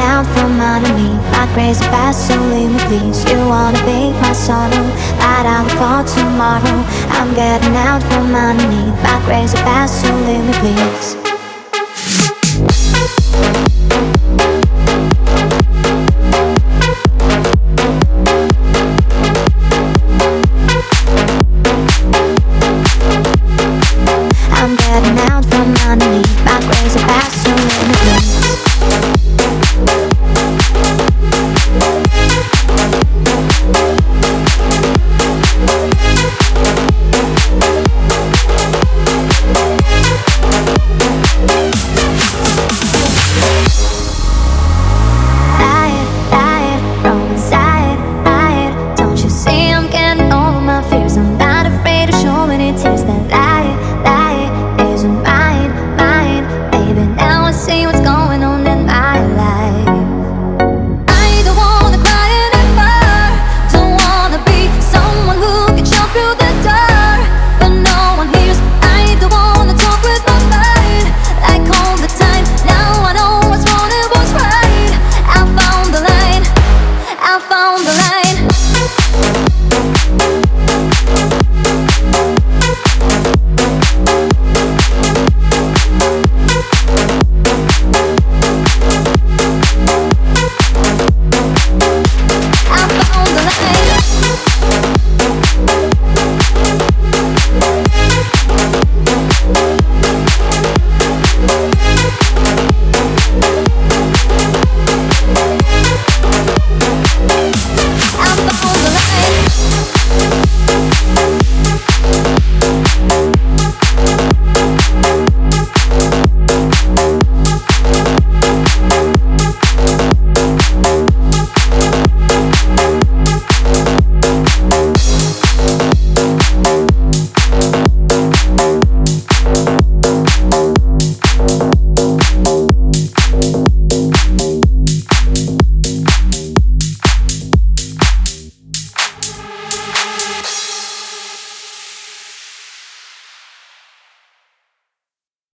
Run out from under me My grace past so please. You wanna be my sorrow But I'll fall tomorrow. I'm getting out from under me My grace past so please. I'm getting out from underneath my grave on the line.